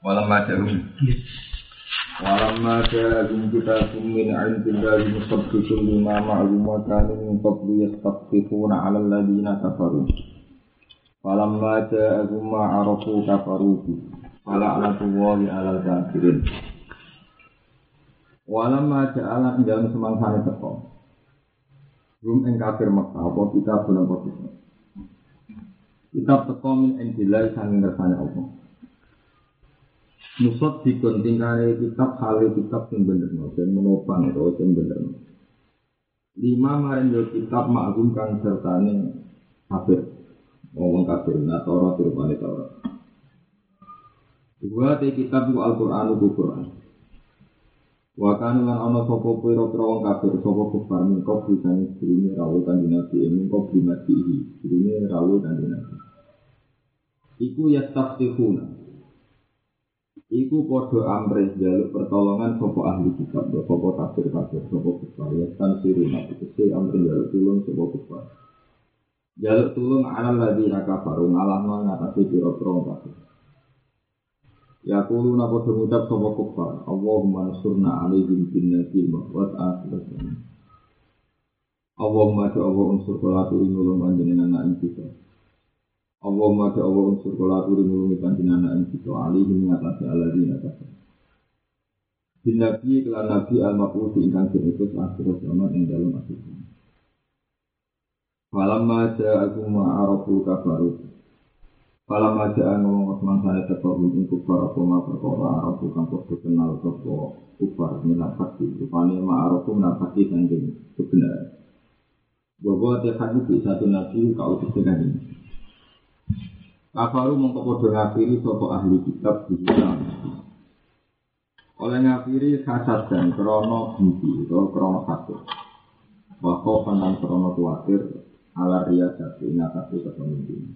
Walamma ja'um Walamma ja'um kitabun min 'indillahi musaddiqun lima ma'ahum wa kanu min qablu yastakhfifuna 'ala alladhina kafaru. Walamma ja'ahum ma 'arafu kafaru. Fala'natullahi 'alal kafirin Walamma ja'ala dalam semangsane teko. Rum ing kafir Mekah apa kita pun apa Kitab? Teko min 'indillahi sanging kersane Allah Nusot dikon tingkahnya kitab hal kitab yang bener dan menopang itu yang bener lima marin yo kitab maklum kang sertane kafir ngomong kafir nah Taurat rupane Taurat. Dua te kitab itu Al-Qur'an itu Qur'an. Wakan lan ana sapa pira-pira wong kafir sapa kufar min kok disane dirine rawuh kanjeng Nabi min kok dimati dirine rawuh kanjeng Nabi. Iku yastaftihuna Iku podo amres jaluk pertolongan sopo ahli kitab, sopo kafir kafir, sopo kufar, ya tan siru nabi kese amres jaluk tulung sopo kufar. Jaluk tulung ala lagi raka faru ngalah ngatasi piro piro kafir. Ya kulu napa mengucap sopo kufar, Allahumma nasurna alaihim bin nabi mahwat akhirat. Allahumma ya Allah unsur kolatu ingulung panjenengan anak kita. Allahumma ya Allah unsur kula aturi nulungi panjenengan kita alihi mengatasi aladina kafir. Bin Nabi kelan Nabi al-Maqusi ingkang diutus akhir zaman ing dalam akhir. Falamma ja'akum ma'arafu kafaru. Falamma ja'a ngomong saya tekahum ing kufar apa ma perkara arafu kang podo kenal sapa kufar minat fakti. Rupane ma'arafu minat fakti sanjing kebenaran. Bahwa tiap satu nabi kau ini. Kafaru mongko padha ngafiri sapa ahli kitab di Oleh ngafiri kasat dan krono benci atau krono hasud. Wako panan krono kuatir ala ria jati ngatasi kepemimpin.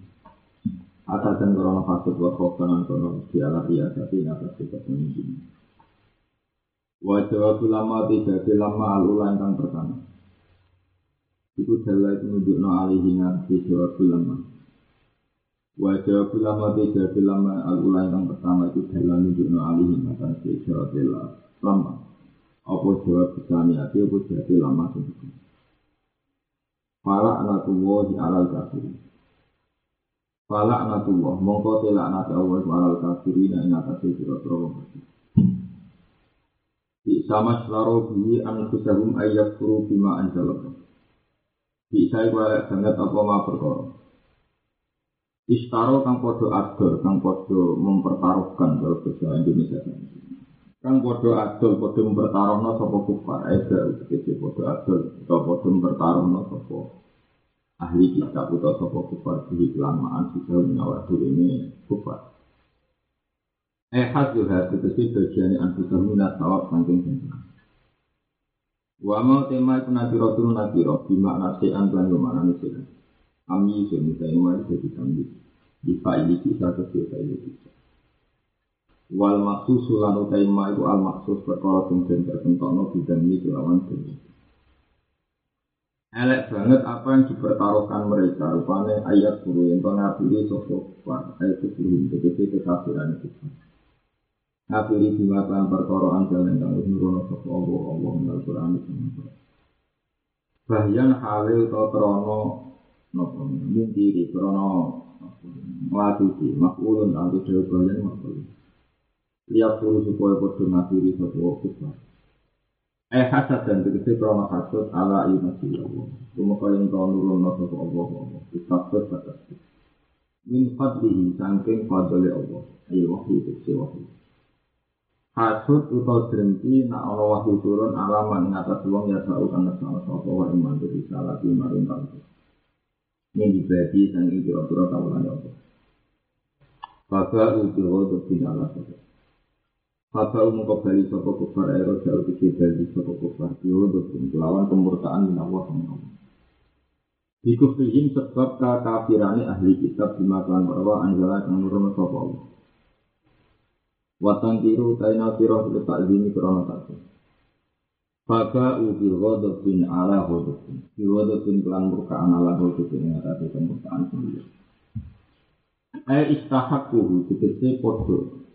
Asal dan krono hasud wako panan krono di ala ria jati ngatasi kepemimpin. Wajah lama tiga lama alulan kang pertama. Iku dalai itu menunjukno alihi ngatasi jawab lama. Wajah ulama tiga ulama al ulama yang pertama itu dalam nunjukno alih maka jawab lama. Apa jawab bisani hati apa jawab lama sendiri. Fala anatullah di alal kafir. Fala anatullah mongko tela anat Allah alal kafir ina ing atas sira-sira wong kafir. Sama selaro bihi an kusahum ayat kuru bima anjalallah. Bisa iku banget apa ma perkara. Istaro kang podo adol, kang podo mempertaruhkan kalau bahasa Indonesia. Kang podo adol, podo mempertaruhkan sopo kufar, ega utikisi podo adol, atau podo mempertaruhkan sopo ahli kitab atau sopo kufar di kelamaan sudah menawar ini kufar. Eh hasil hati kesi bagian antusah minat tawab sangking sempurna. Wa mau tema itu nabi rotul nabi roh, bimakna se'an dan ke mana nih Kami itu misalnya mari jadi kami. Di ini bisa ke ini bisa. Wal maksus sulan utai ma itu al maksus perkara den tertentokno bidang ini kelawan demi. Elek banget apa yang dipertaruhkan mereka rupanya ayat guru yang kau ngabili sosok ayat itu tegesi kekafiran itu. Ngabili dimakan perkara anjal yang kang nurono sosok Allah Allah menal Quran itu. Bahyan halil atau nopo min diri krono mlaku di makulun antu dewa bayan makulun liap puru supaya podo ngakiri sopo waktu eh hasad dan tegesi krono hasad ala iu masih lawa rumah yang tau nurun no sopo Allah. Wawo ikhasad batas min fadlihi sangking fadole Allah. Ayo wahi tegesi wahi. Hasud utau jerenti na Allah wahyu turun alaman ngatas wong ya sa'u kanas ma'as sopo wa iman jadi salah di marim ini dibagi sang ibu kira tahunan Allah. Faka ubi rodo binala sopo. Faka umum kembali sopo kufar ero jauh tiga bagi sopo kufar Yodo bin kelawan kemurtaan min Allah sama Allah. Dikufrihim sebab kekafirani ahli kitab dimakan bahwa anjala yang nurun sopo Allah. Watan tiru taina sirah letak dini krono satu. Faka ubi bin ala bin Bil bin kelan murkaan ala bin Yang ada kemurkaan sendiri Eh istahak kuhu Dikese podo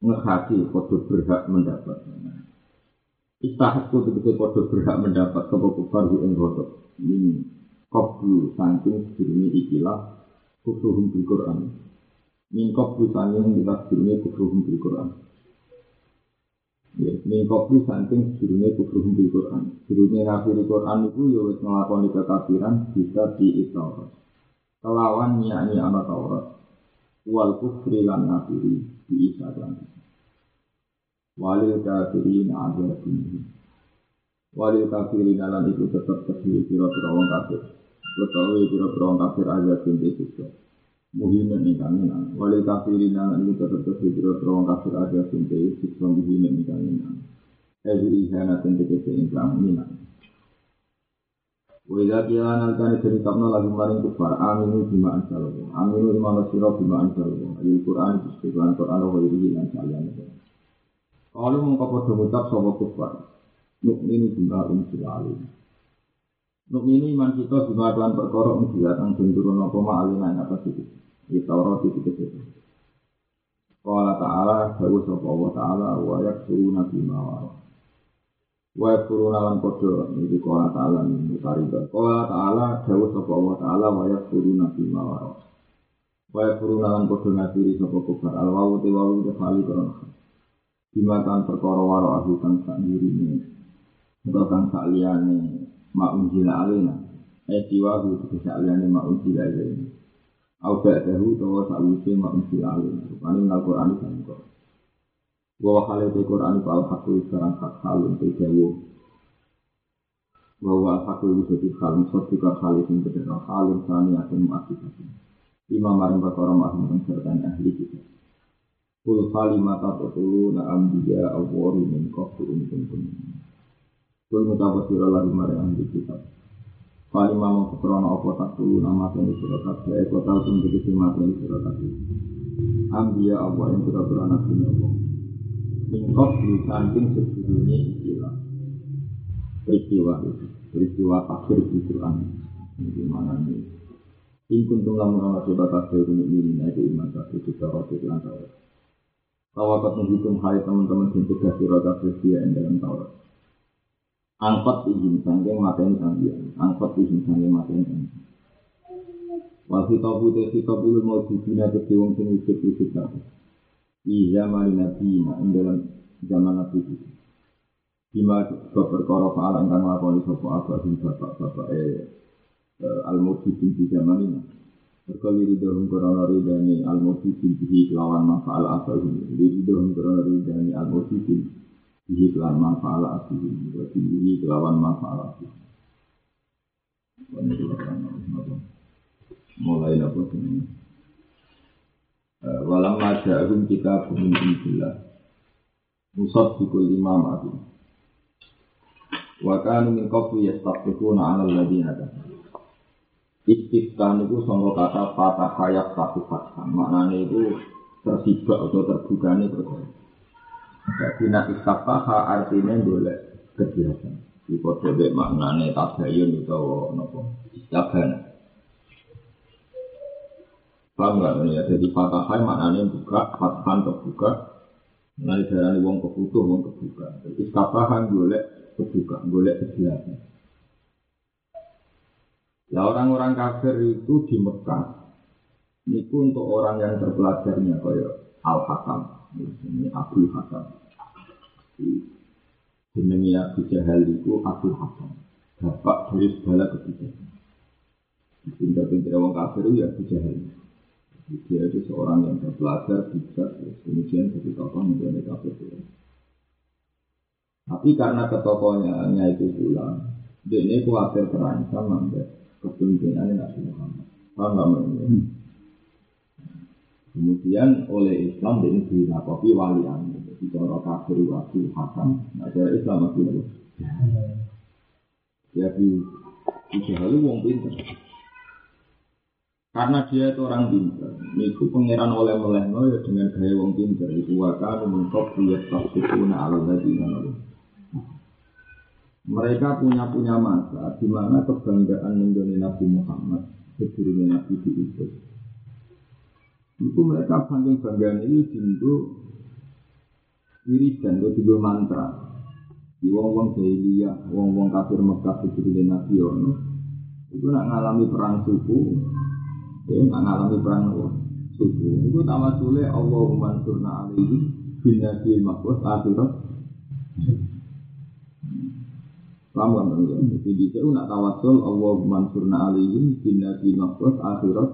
ngehati podo berhak mendapat. Istahku tegese podo berhak mendapat sapa kufar ing rodok. Ini qablu saking sedurunge ikilah kufruhum bil Quran. Min qablu saking kita sedurunge kufruhum Quran. Mengkok itu saking sirunya kubur di Quran. Sirunya ngakhiri Quran itu ya wis ngelakoni kekafiran bisa diitor Kelawan nyanyi ana Taurat. Wal kufri lan ngakhiri diisahkan Walil kafiri na'adzir bunyi Walil kafiri nalan itu tetap kesih kira-kira orang kafir. Ketahui kira-kira orang kafir aja bintik juga. muhimin ingkang inang. Wali kafirin nang ini tetap kesidro terong kafir aja sinte isik song muhimin ingkang inang. Ehu iha natin tegesi ingkang inang. Wila kila nalkan isri tapno lagu maring kufar, aminu bima ansalobo. Aminu ima nasiro bima ansalobo. Ayul Qur'an, kusikulan Qur'an, lho yuri ingkang salian. Kalau mengkapodomu tak sobat kufar, mukminu bima ansalobo. Alim. ini iman kita bima kelan perkara unsilat ang turun apa ma'alin yang atas itu. Di Taurat itu itu. Qala ta'ala, dawu sopo Allah ta'ala, wa yakfuru nabi mawar. Wa yakfuru nalan podo, ini qala ta'ala, ini mutaridah. Qala ta'ala, dawu sopo Allah ta'ala, wa yakfuru nabi mawar. Wa yakfuru nalan podo ngasiri sopo kufar. Al-wawu tiwawu tehali korona. Dimatan perkara waro aku kang sak ini Atau kang ma'unjila alina Eh siwahu tegesa alina ma'unjila alina Aubak dahu tawa sa'wisi ma'unjila alina Rupanya minal Qur'an itu yang kau Wawah halil di Qur'an itu al-haqqu sekarang hak halun terjawa Wawah al-haqqu itu jadi halun Sotika halis yang berdekat halun Sani asin ma'asifasi Imam marim bakoro ma'asin menjelaskan ahli kita. Kul khali mata tutulu na'am biya awwari minkoh tu'un tu'un tu'un Kul sira lagi mare ahli kitab. Kalimah mau kekrona apa tatulu nama tani sira kabeh eko tau sing mateni sira kabeh. Ambiya Allah yang sira beranak dunia Allah. Min qabdu saking sedurunge ikilah. Peristiwa itu, peristiwa akhir di Quran. Ini mana nih? In kuntum lamun ana sebab kabeh ini ini iman kabeh kita roti lan Tawakat menghitung hai teman-teman yang tugas sirah kafir dia yang dalam Taurat. Angkot izin sangking mateni ambian. Angkot izin sangking mateni ambian. Wal hitabu te hitabu mau dibina ke wong sing wujud-wujud kabeh. Di zaman Nabi na ing dalam zaman Nabi itu. Bima perkara faala ingkang lakoni sapa abah bapak-bapak eh, eh al-mujibin di zaman ini. Berkali ridhohum korona ridhani al-mujibin bihi kelawan mafa'al asahum Ridhohum korona ridhani al-mujibin bihi kelawan mafa'al asahum Berarti bihi kelawan mafa'al asahum Mulai apa ini Walam maja'ahum kita bumin indillah Musab bikul imam ati Wa kanu min qablu yastaqifuna ala alladhina kafaru Istiqtan itu sangka kata patah hayat satu fathah. Maknanya itu tersibak atau terbuka ini perkara. Jadi nak istiqtaha artinya boleh kegiatan. Di kode maknanya tabayun atau nopo istiqtan. Paham nggak ya? Jadi patah hayat maknanya buka, fathan terbuka. Nanti darah wong kebutuh, wong kebuka. Jadi boleh kebuka, boleh kegiatan. Ya orang-orang kafir itu di Mekah itu untuk orang yang terpelajarnya kayak Al Hakam, ini Abu Hakam. Jenengnya Abu Jahal itu Abu Hakam, bapak dari segala kebijakan. Pintar-pintar orang kafir itu ya Abu Jahal. Dia itu seorang yang terpelajar, bijak, kemudian jadi tokoh menjadi kafir. Tapi karena ketokohnya itu pulang, dia ini khawatir terancam sampai kepemimpinan Nabi Muhammad. Paham hmm. Kemudian oleh Islam ini dinakopi wali anu. Jadi cara kafir wali hakam. Nah cara Islam masih ada. Ya di Jahal wong pinter. Karena dia itu orang pinter. Itu pangeran oleh oleh ya dengan gaya wong pinter. Itu wakar mengkop dia tak ala lagi mereka punya punya masa di mana kebanggaan menjadi Nabi Muhammad sebelumnya Nabi itu. Itu. Mereka saking banggaan ini tentu wiridan itu juga mantra. Di wong-wong jahiliyah, wong-wong kafir Mekah sebelum Nabi ono, itu nak ngalami perang suku, ya nak ngalami perang suku. Itu tamat sule Allahumma surna alaihi bin nabi makwas akhirat. Paham kan? Jadi dia nak tawasul Allahumma surna alaihi bin nabi makwas akhirat.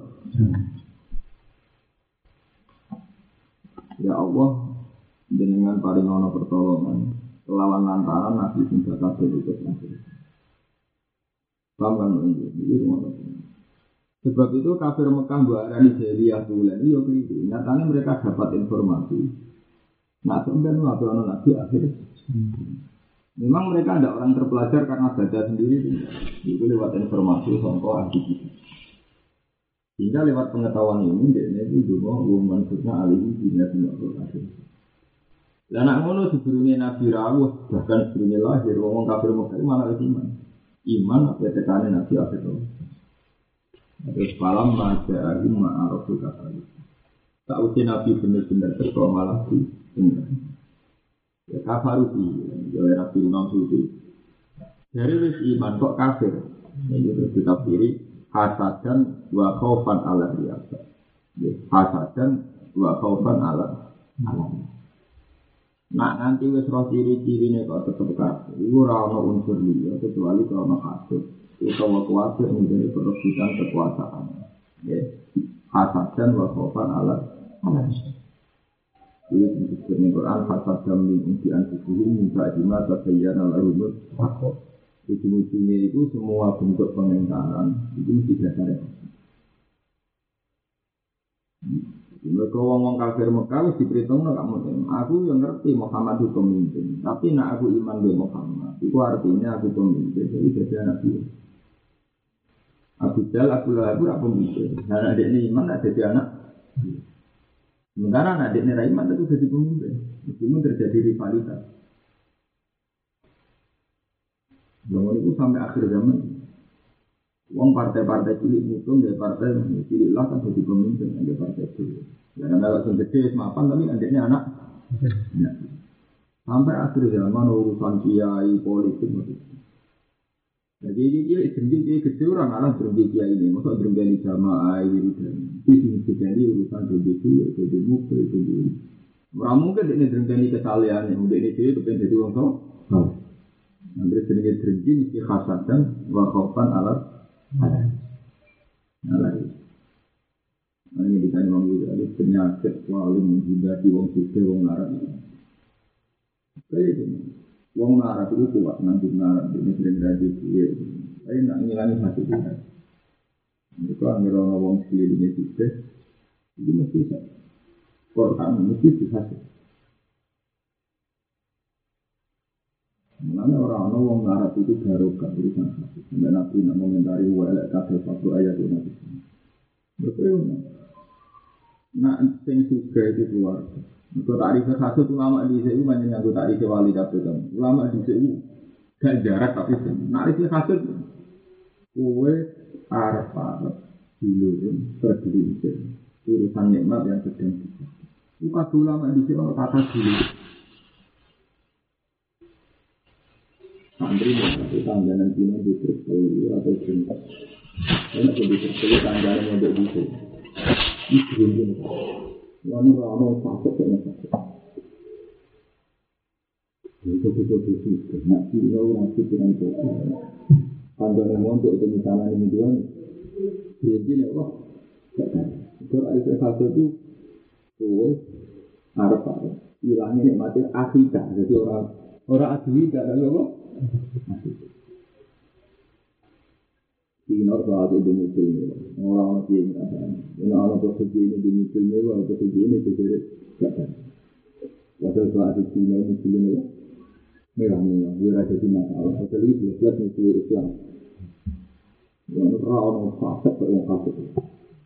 Ya Allah, dengan paling ono pertolongan lawan lantaran nabi sing bakal itu akhir. Paham kan Jadi Sebab itu kafir Mekah arani jahiliyah tulen itu keliru. Nyatanya mereka dapat informasi. Nah, kemudian nabi ono nabi akhir. Memang mereka ada orang terpelajar karena baca sendiri. Itu lewat informasi songko ahli Sehingga lewat pengetahuan ini, dia itu juga umum maksudnya alih ini tidak akhir. Dan anak ngono sebelumnya Nabi rawuh bahkan sebelumnya lahir wong kafir Mekah malah iman. Iman apa tekane Nabi akhir Terus malam maja alim ma'araful kafir. Tak usia Nabi benar-benar terkau malah di benar. Ya kafaru di ya Nabi Imam Suti. Dari wis iman kok kafir. Ini terus ditafsiri hasadan wa khaufan ala riyasa. Ya, hasadan wa khaufan ala ala. Nak nanti wis roh ciri-cirine kok tetep kafir. Iku ora ana unsur liya kecuali kalau hasud. Utawa kuasa menjadi perebutan kekuasaan. Ya. Hasad dan wakofan ala ala Ini disebut di Quran hasad dan min unti anfusuhum minta jima tabayyan ala rumut Ujung-ujungnya itu semua bentuk pengingkaran itu dasarnya. Mereka ngomong kafir Mekah wis diperhitung kamu. Aku yang ngerti Muhammad itu pemimpin. Tapi nak aku iman be Muhammad, itu artinya aku pemimpin. Jadi jadi anak dia. Abu Jal, Abu Lahab itu pemimpin. Dan adik ini iman, ada jadi anak. Sementara adik ini iman itu jadi pemimpin. Meskipun terjadi rivalitas. Bangun itu sampai akhir zaman. Wong partai-partai cilik itu, dari partai cilik lah kan jadi pemimpin, ada partai cilik. Ya kalau yang gede mapan tapi adiknya anak. Ya. Sampai akhir zaman urusan kiai politik maksudnya. Jadi ini dia berhenti dia gede orang alam berhenti kiai ini, masa berhenti jamaah ini dan itu jadi urusan berhenti jadi mukul itu dulu. Orang mungkin ini berhenti kesalahan yang udah ini dia itu pengen jadi orang tua. Nanti sedikit berhenti mesti khasatan wakafan alat alat. Nah, Nah, ini ditanya Imam Ghazali penyakit selalu menghindari wong suke wong larat. Kayak gini, wong larat itu kuat nanti larat ini sering rajin kue. Tapi nak ngilangi hati kita. Mereka ngira wong ini suke, itu mesti. Quran mesti bisa. Orang-orang wong larat itu barokah urusan hati. Sampai nabi nak komentari walek kafe satu ayat itu nabi. Betul. Nah, sing suga itu keluarga. Untuk tarif satu ulama di sini banyak yang tarif wali dapet kan. Ulama di sini gak jarak tapi tarif satu kue araf araf dilurun tergelincir urusan nikmat yang sedang kita. Bukan ulama di sini kata dulu. Santri itu tangganan dino di terus atau cinta. Enak di terus tangganan yang berbisa. Itu ini. Wani rano sakit kena sakit. Itu itu itu. Nak kira orang pikiran itu. Panjang yang untuk misalnya ini dua. Jadi ya Allah. Itu ada satu itu. Arab Arab. Hilangnya mati akidah. Jadi orang orang asli tidak ada apa. Sinar saat itu muncul mewah. Orang-orang yang ngerasa. Ini orang posisi ini di muncul mewah, posisi ini jadi gak ada. Padahal saat itu sinar muncul mewah. Merah-merah, dia rasa di masalah. Padahal itu jelas muncul Islam. Yang orang fasik kok yang fasik.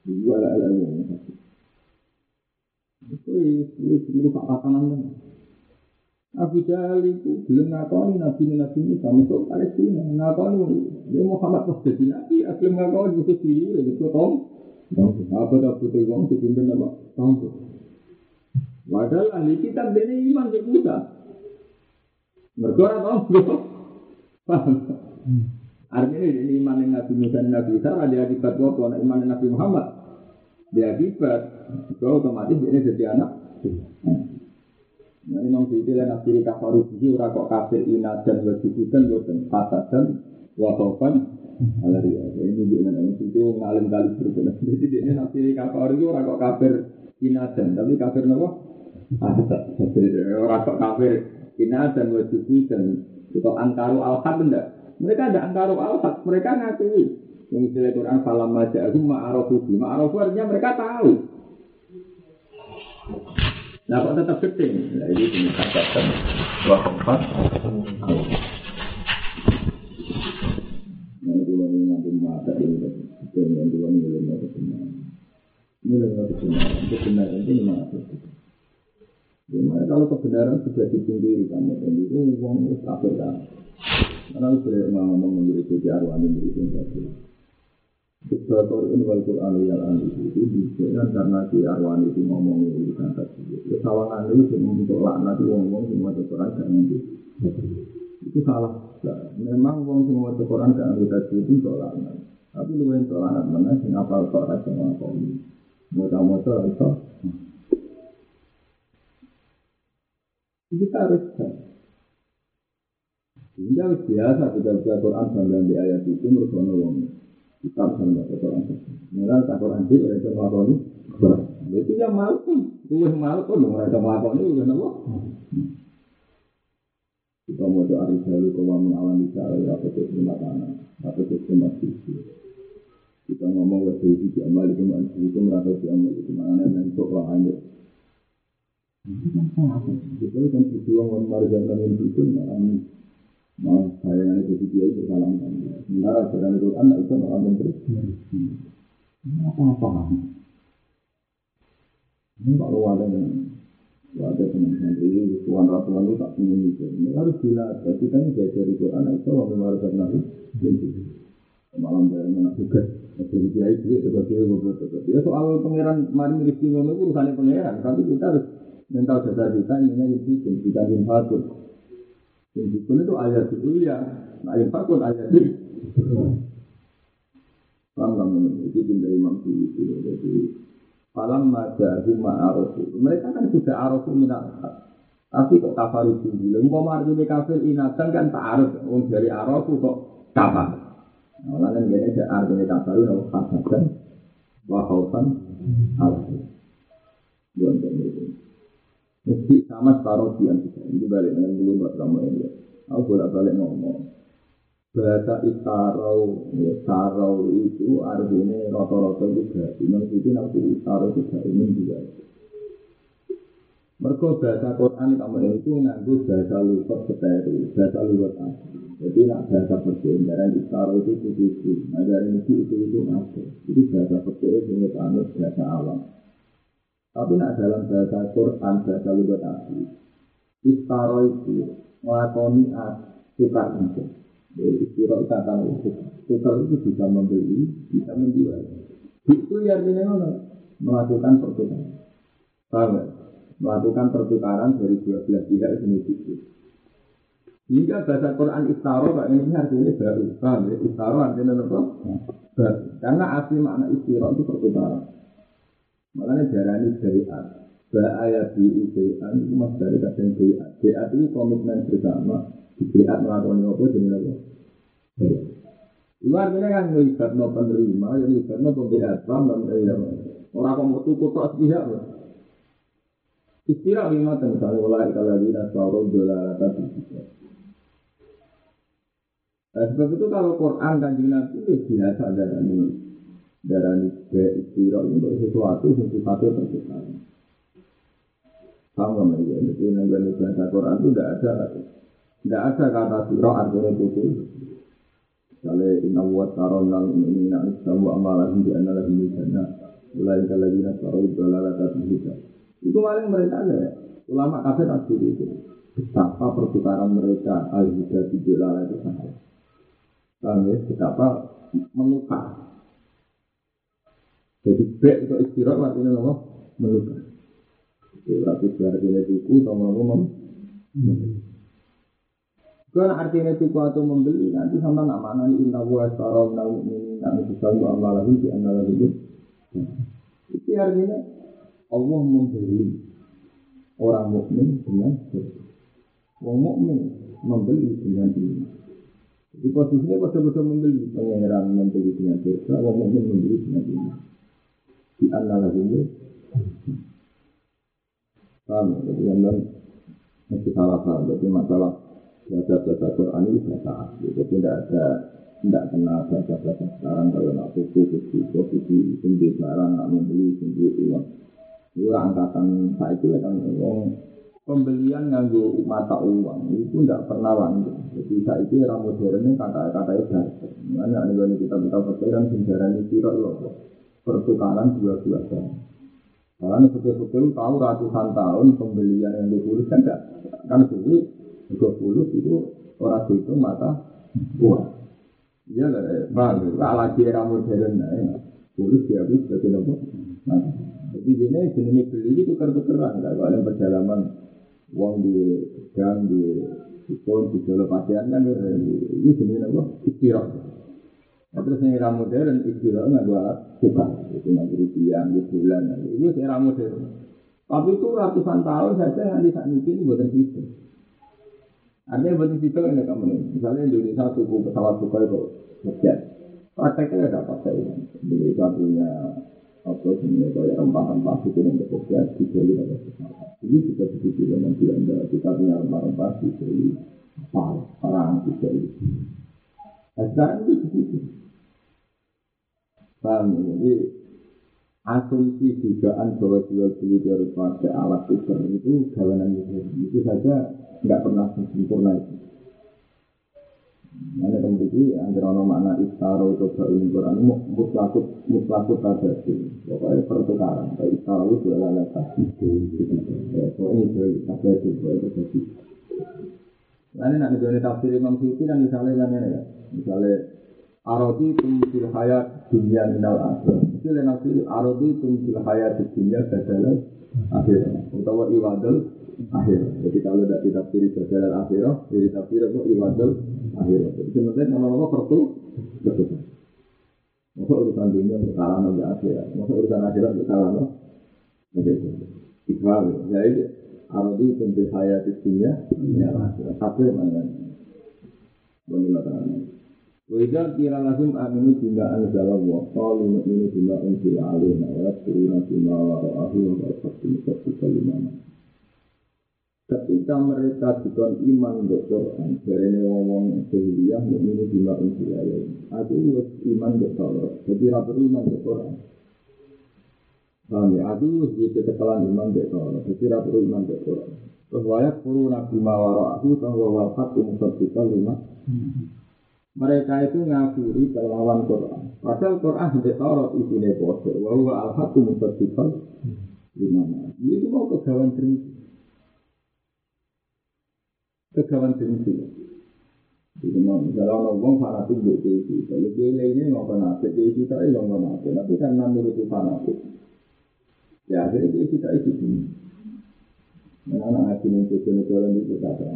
Dua ala-ala yang fasik. Itu itu pak tatanan. Abu Jahal itu belum ngakoni nabi nabi ini sama kok Palestina ngakoni dia Muhammad pas jadi nabi belum ngakoni itu sendiri itu tom apa tak betul uang dipimpin apa tom Padahal ahli kitab ini iman ke Musa. Mereka orang tahu. Paham? Artinya ini iman yang Nabi Musa dan Nabi Isa ada akibat? Nah, iman yang Nabi Muhammad. Dia akibat. Kalau otomatis ini jadi anak. Nah, nong sisi lain asiri kafaru sisi ora kok kafir ina dan wajibudan boten fasad dan wakofan alari. Ya ini juga nong sisi ngalim kali berbeda jadi dia asiri kafaru itu ora kok kafir ina dan tapi kafir nopo fasad. Ora kok kafir ina dan wajibudan itu angkaru al enggak? Mereka ada angkaru al mereka ngakui. Yang istilah Quran falam maja'ahum ma'arofu. Ma'arofu artinya mereka tahu Nah kok tetap gede? Nah ini dinyatakan dua tempat. Nah itu lagi ngambil mata ini. Yang dua nilai mata benar. Nilai mata benar. Kebenaran itu mana? Gimana kalau kebenaran sudah kamu uang itu kafir kan? Karena memberi Sebab ini wal Quran yang anu itu diberikan karena si Arwan itu ngomong itu kan tadi. Kesalahan itu untuk laknat ngomong semua Quran gak ngerti. Itu salah. Memang ngomong semua Quran ngerti tadi itu untuk laknat. Tapi lu yang untuk laknat mana sih ngapal kok raja ngomong. Mau-mau itu. Kita harus Sehingga biasa kita baca Quran bangga di ayat itu menurut orang kita bisa membaca Quran. Mereka tak Quran mereka melakukan itu yang malu pun, itu malu pun mereka melakukan itu kan apa? Kita mau doa risalu kalau apa itu terima apa itu terima sisi. Kita ngomong ke sisi di amal itu itu merasa di amal itu mana yang lain itu kan. Itu kan memarjakan itu kan Nah, saya yang itu dia itu salam kan. Sementara ajaran itu anak itu malah menteri. Ini apa-apa. Ini kalau ada yang ada teman santri, tuan ratuan itu tak punya itu. Ini harus dilatih. Kita ini belajar itu anak itu mau memarkan nabi. Malam dari mana juga. Jadi dia itu sebagai beberapa. Ya soal pangeran mari rezeki ngono itu urusannya pangeran. Tapi kita harus mental dasar kita ini itu kita infakut. Yang itu ayat itu ya, yang fakun ayat itu. Paham kamu ini? Dari Imam itu. Jadi, Falam majahu ma'arofu. Mereka kan sudah arofu minat. Tapi kok kafaru tinggi. Lalu mau marjini kafir inatan kan tak arif. Um, dari arofu kok kafar. Nah, lalu ini ada artinya kafaru. Nama kafaran. Wahautan. Alaihi. Buat itu. Mesti sama separuh di kita. Ini balik dengan dulu buat kamu ini. Aku bolak balik ngomong. Bahasa istarau, ya, sarau itu artinya rata-rata juga. Imam itu nanti istarau juga ini juga. Mereka bahasa Quran kamu itu nganggu bahasa lukat seteru, bahasa lukat asli. Jadi nak bahasa percaya, dari istarau itu itu itu. Nah dari itu itu itu ada. Jadi bahasa percaya itu bahasa alam. Tapi nak dalam bahasa Quran, bahasa lugat asli, istaro itu melakoni tukar itu. Jadi istiro itu akan tukar itu bisa membeli, bisa menjual. Itu ya artinya? Melakukan pertukaran. Ya? Melakukan pertukaran dari dua belah pihak itu itu. Hingga bahasa Quran istaro Pak ini artinya baru. Paham ya? Istaro artinya apa? Baru. Karena asli makna istiro itu pertukaran. Makanya darani syariat. Ba'aya bi'i syariat itu mas dari kadang syariat. Syariat itu komitmen bersama. Di syariat melakukan apa jadi apa? Itu artinya kan melibat no penerima, yang melibat no pembelian dan orang kok mau tuku tak sepihak. Istirahat lima misalnya mulai kalau di nasaro dolar tadi. Nah, sebab itu kalau Quran kanjeng itu biasa ada ini darah be istirahat untuk sesuatu yang sifatnya pertukaran. Sama ya, jadi negara bahasa Quran itu tidak ada, tidak ada kata siro artinya itu. Misalnya inna wa taron lal ini nak sabu amalan di analah ini sana. Mulai kalau di nasaro itu adalah kata Itu paling mereka ya. Ulama kafir asli itu. Betapa pertukaran mereka al-huda di itu sangat. Kami ya? Betapa menukar jadi baik untuk istirahat artinya apa? Meluka. Ya, berarti artinya tuku atau mau membeli. Kan artinya tuku atau membeli nanti sama nak mana ini inna wa asara minal mu'minin nak bisa wa amalahu di anna itu. Itu artinya Allah membeli orang mukmin dengan surga. Orang mukmin membeli dengan iman. Jadi posisinya betul-betul membeli pangeran membeli dengan surga, orang mukmin membeli dengan iman. Di anna itu. Paham? Jadi yang mesti salah paham. Jadi masalah baca baca Quran ini bahasa asli. Jadi tidak ada tidak kenal baca baca sekarang kalau nak buku buku buku sendiri barang nak membeli sendiri uang. Itu angkatan saya itu kan uang pembelian nganggo mata uang itu tidak pernah langgeng. Jadi saya itu era modernnya kata-kata itu Mana nih kita kita percaya sejarah ini tidak loh pertukaran dua-dua karena betul-betul tahu ratusan tahun pembelian yang dipulus kan enggak kan sulit juga pulus itu orang itu mata uang. Iya lah, bang, lah lagi era modern ya. Pulus dia habis sebagai nopo. Nah, jadi ini jenis beli itu tuker-tukeran, kalau ada perjalanan uang di gang di pun di dalam pakaian kan ini jenis nopo istirahat. Nah, terus yang era modern istirahat nggak dua suka, itu nanti rupiah, di bulan, itu era modern. Tapi itu ratusan tahun saja yang di saat ini buatan itu. Artinya buatan itu ini kamu. Misalnya Indonesia tuku pesawat suka itu jet. Prakteknya ada apa saya? Indonesia punya apa sebenarnya kayak rempah-rempah itu yang bekerja di Bali ada pesawat. Ini juga begitu dengan Belanda. Kita punya rempah-rempah di Bali, perang di Bali. Nah, sekarang itu begitu. Paham ya? Jadi asumsi dugaan bahwa jual beli harus pakai alat tuker itu gawanan itu itu saja nggak pernah sempurna itu. Mana kemudian antara nama makna istaro itu berulang Quran mutlakut mutlakut ada sih. Pokoknya pertukaran. Kayak istaro itu adalah tadi. Ya, so ini jadi ada itu itu Lain nak negara tafsir Imam Syuuti kan misalnya yang ini ya, misalnya Arodi tumfil hayat dunia minal akhir. Itu lain nafsir arodi tumfil hayat dunia badalah akhir. Utawa iwadul akhir. Jadi kalau tidak ditafsiri badalah akhir, jadi tafsir apa iwadul akhir. Jadi sebenarnya nama-nama pertu betul. Masa urusan dunia berkalah nabi akhir. Masa urusan akhirat berkalah nabi. Begitu. Ikhwal. Jadi arodi tumfil hayat dunia minal akhir. Akhir mana? Bagaimana? Wajah kira lazim aminu bima anzala wa qalu nu'minu bima unzila alaina wa yaskuruna bima wara'ahu wa yaskuruna musaddiqan limana. Ketika mereka dikon iman ke Quran, dari ngomong sehingga nu'minu bima unzila alaina. Aku iman ke Taurat, jadi rapi iman ke Quran. Paham ya? Aku gitu kesalahan iman ke Taurat, jadi rapi iman ke Quran. Terus puru nabi mawara'ahu, bahwa wafat musaddiqan limana. Mereka itu ngafiri kelawan Quran. Padahal Quran tidak Taurat isinya bodoh. Bahwa al-haqu musaddiqan gimana? Itu mau kegawan dengki. Kegawan dengki. Jadi mau misalnya orang fanatik di TV, kalau dia lainnya nggak fanatik, di kita itu nggak fanatik. Tapi karena menurut fanatik, ya akhirnya kita itu sini. Mana anak hati mencoba negara itu kata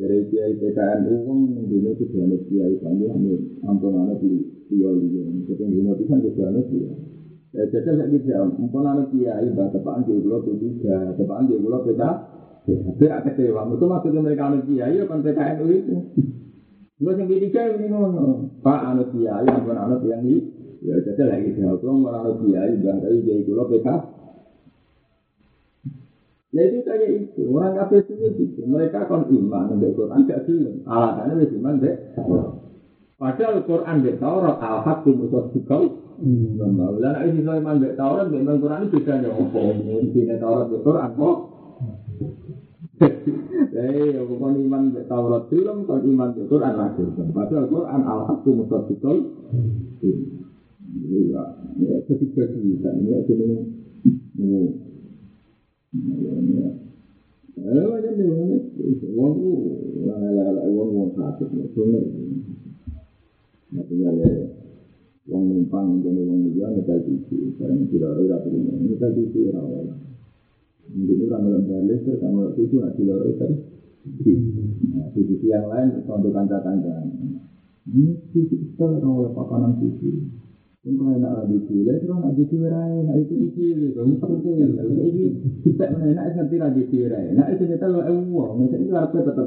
dari kiai PKN uang dino itu dana kiai kami ambil ampun anak di kiai ini. Kita dino itu kan dana kiai. Ya jadi saya gitu ampun anak kiai bah tepaan di pulau P tiga, tepaan di pulau PK. Tapi agak kecewa. Itu maksudnya mereka anak kiai ya kan PKN itu. Gue yang ketiga ini ngono. Pak anak kiai ampun anak yang ini. Ya jadi lagi dong orang anak kiai bah dari kiai pulau PK. Ya itu kayak itu. Orang kafir itu gitu. Mereka kon iman dengan Quran gak film. Alasannya wis iman dek. Padahal Quran dek Taurat al-haq musaddiqal. Lan nek iso iman dek Taurat dek Quran itu bedanya opo? Intine Taurat dek Quran kok. Eh, aku kon iman dek Taurat film, kon iman dek Quran lagi. Padahal Quran al-haq musaddiqal. Iya, ya, ketiga juga ini jenis ini Eh, wong tu, lala wong wong sakit, benar. Maksudnya le, wong numpang jadi wong dia ngetal TV, sekarang tidak ada tidak punya ngetal TV rawol. Mungkin orang dalam balik, kan kalau itu nanti loro itu. Nah, di sisi yang lain, untuk kanca-kanca. Ini sisi kita orang oleh pakanan sisi. Itu nak jadi itu penting. Ini kita nanti lagi. Nak itu kita itu tetap.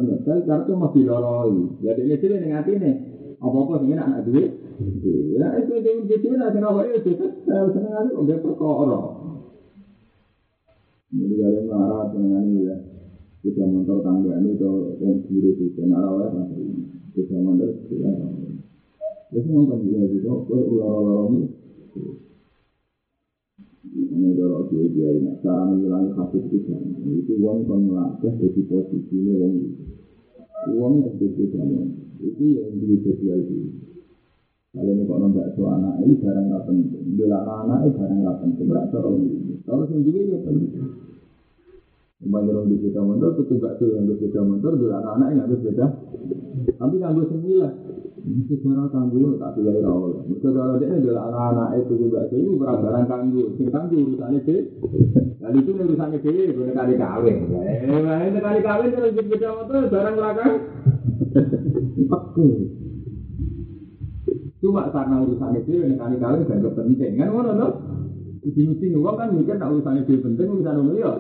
Ya cilik dengan hati nih. Apa-apa sih nak duit. Ya itu jadi itu? Perkara. Jadi kalau marah dengan ini ya, kita tangga ini atau yang itu, kita kita. Jadi nonton dia itu, kalau lorong ini, dorong dia dia ini, cara mengulangi kasus itu, itu uang melatih jadi posisi ini uang itu, uang yang itu kan, itu yang jadi itu. Kalau ini kok nambah so anak ini barang nggak penting, bila anak ini barang nggak penting, berarti orang ini. Kalau sendiri ya penting. Kembali orang di sepeda motor, itu gak tuh yang sepeda motor, bila anak yang nggak sepeda. Tapi nganggo sembilan. Mesti cara kanggo tak pilih rawol. Mereka kalau dia bila anak-anak itu juga itu barang kanggo, sing kanggo urusannya deh. Kali itu urusannya deh, boleh kali kawin. Eh, main kali kawin kalau di sepeda motor barang belakang. Oke. Cuma karena urusan itu yang kali kali gak penting kan mana? Mesti uang kan mikir nak urusan itu penting urusan umum ya.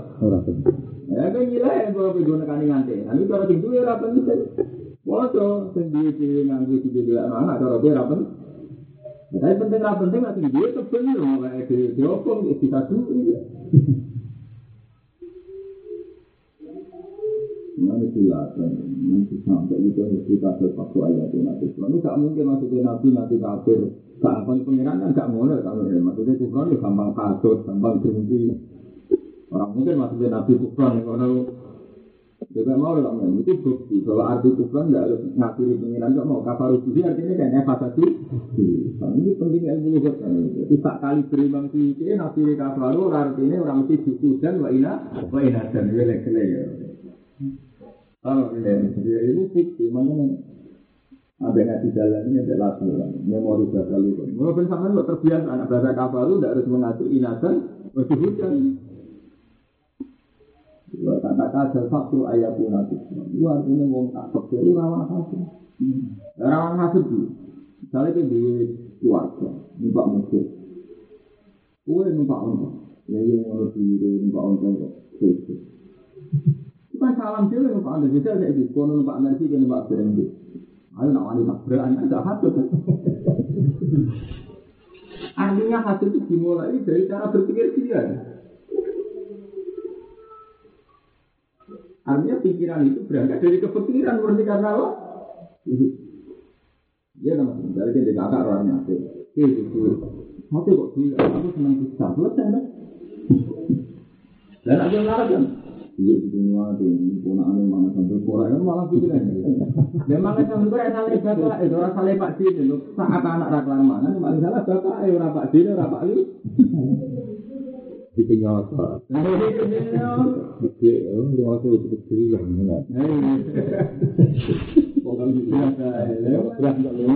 Ya kan gila ya bawa pergi nekani nganti. Nanti kalau tinggi ya apa penting. Wajo sendiri nganggu di dia anak cara dia apa Tapi penting apa penting nanti dia kebel loh kayak di diopong di satu ini. Nanti silakan, nanti sampai itu kita sepatu ayat nanti. Lalu gak mungkin maksudnya nabi nanti kafir. Gampang pengiran kan gak mulai kalau maksudnya kufran ya gampang kasut, gampang berhenti. Orang mungkin maksudnya nabi kufran kalau juga mau lah itu bukti bahwa arti kufran tidak harus ngakhiri pengiran gak mau kafar uji artinya kan evasasi. Ini penting ilmu lugat. Jadi tak kali berimbang sih nabi kafar artinya orang mesti buku dan wa ina wa ina dan welek ya. Oh, ya, ya ini fiksi, makanya ada ngaji jalan ini ada latihan, memori bahasa lu. Mau bersama terbiasa anak bahasa lu tidak harus mengatur inasan, masih hujan. Satu ayat pun nanti. Itu artinya wong tak jadi rawan hasil. Rawan hasil itu. Misalnya kita di keluarga, numpak mobil. Kue numpak ontok. Ya yang harus di numpak ontok kok. Kita salam dulu numpak anda. Bisa saya di kono numpak nasi dan numpak BMD. Ayo nak wani tak berani ada hasil. Artinya hasil itu dimulai dari cara berpikir dia. Artinya pikiran itu berangkat dari kepikiran murni karena apa? Ya nama dari dia kakak orangnya. Oke, itu. Mati kok gila, aku senang bisa. Selesai kan? Dan aku ngarep kan? Iya, itu semua di punaan mana sampai kurang kan malah pikiran. Memang itu sampai kurang salah bapak itu orang salah pak di itu saat anak raklan mana nih malah salah bapak eh orang pak di orang pak li. Itu nyata. Oke, oh, lu masih itu kecil lah, enggak? Bukan biasa, ya. Berat enggak lu?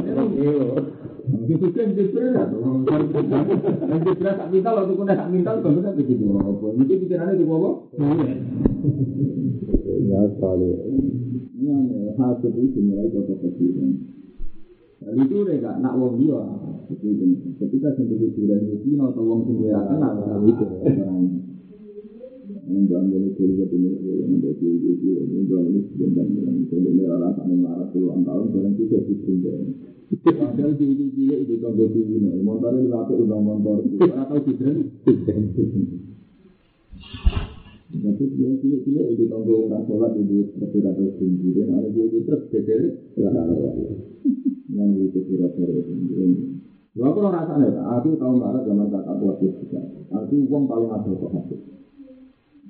Juga yang berat, yang berat tak minta, waktu kena tak minta, kalau kita begitu apa? Mungkin pikirannya itu apa? Ya sekali. Ini hasil itu dimulai dari kepikiran. Lalu itu mereka nak wong dia, ketika sendiri di bulan atau wong sendiri akan ada hal itu. Enggak boleh jadi jadi ini, enggak jadi jadi ini, enggak boleh jadi jadi ini, enggak boleh jadi orang tak mengarah puluhan tahun, jangan juga dipindah. Padahal di ini dia itu kan jadi ini, motornya dilatih udah motor, atau tidak? Tidak. Tapi dia tidak itu tunggu orang sholat itu seperti kata tinggi dan ada dia itu terus jadi yang itu kira itu. Gua pun rasanya, aku tahu nggak ada zaman kakak buat itu juga. Aku uang paling ada kok aku.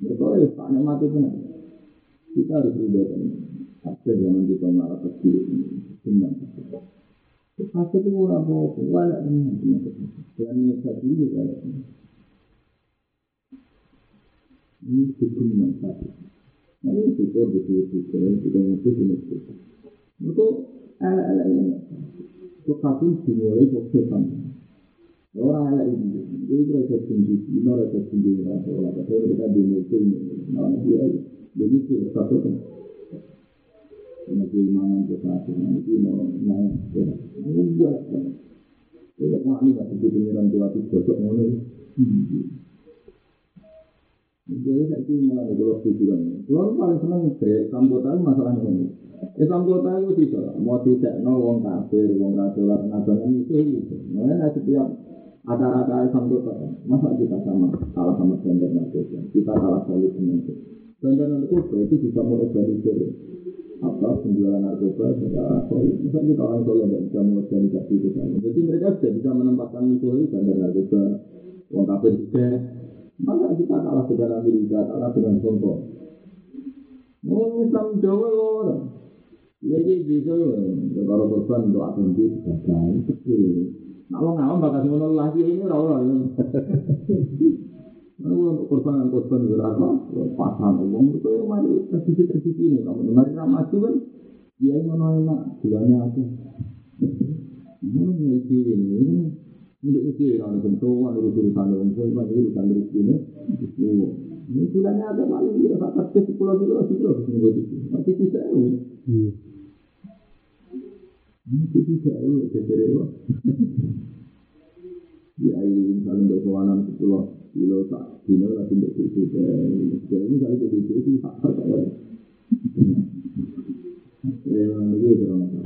Mereka ya tak mati benar. Kita harus berubah kan. Ada zaman kita nggak kecil ini, cuma. Aku tuh orang bawa, wala dengan. Dan ini satu wala. Ini hukum manfaat. Nah ini juga betul-betul kita ngerti benar-benar. Itu ala-ala ini. Tetapi dimulai kok setan. Orang elek itu, itu rasa tinggi, ini rasa tinggi rasa olah. Tapi kita di mobil, malah dia jadi itu satu kan. Itu satu, nanti mau mau ini buat kan. Tidak mau ini nggak seperti pengiran tua itu gosok mana itu. Jadi saya itu malah kalau tujuan. Kalau paling senang kayak sambutan masalah ini. Islam kota itu bisa, mau tidak no wong kafir, wong kafir, nasional itu itu. Makanya setiap ada rata Islam kota, masa kita sama kalah sama bandar narkoba, kita kalah solid dengan itu. Bandar narkoba itu bisa mengorganisir apa penjualan narkoba secara solid. Misalnya kita orang solid tidak bisa mengorganisasi itu kan. Jadi mereka sudah bisa menempatkan musuh itu bandar narkoba, wong kafir juga. Maka kita kalah secara militer, kalah dengan contoh. Mau Islam Jawa orang. Jadi bisa kalau korban untuk akun di sebagai kecil. Lo ngawam bakal ngono lagi ini ora ora. Untuk korban korban berapa? Uang itu mari terjadi terjadi ini. Kamu mari ramah kan dia ngono enak, bulannya ada. Ini ini. Untuk itu orang tentuan urus urusan orang tua, itu urusan rezeki ini. Ini bulannya ada paling dia tak kerja sepuluh kilo, kilo. Tapi bisa itu tidak ya, jadi Ya, ini misalnya untuk kawanan sepuluh kilo tak kilo tapi untuk itu jadi misalnya jadi itu itu faktor kayak Ya, ini berapa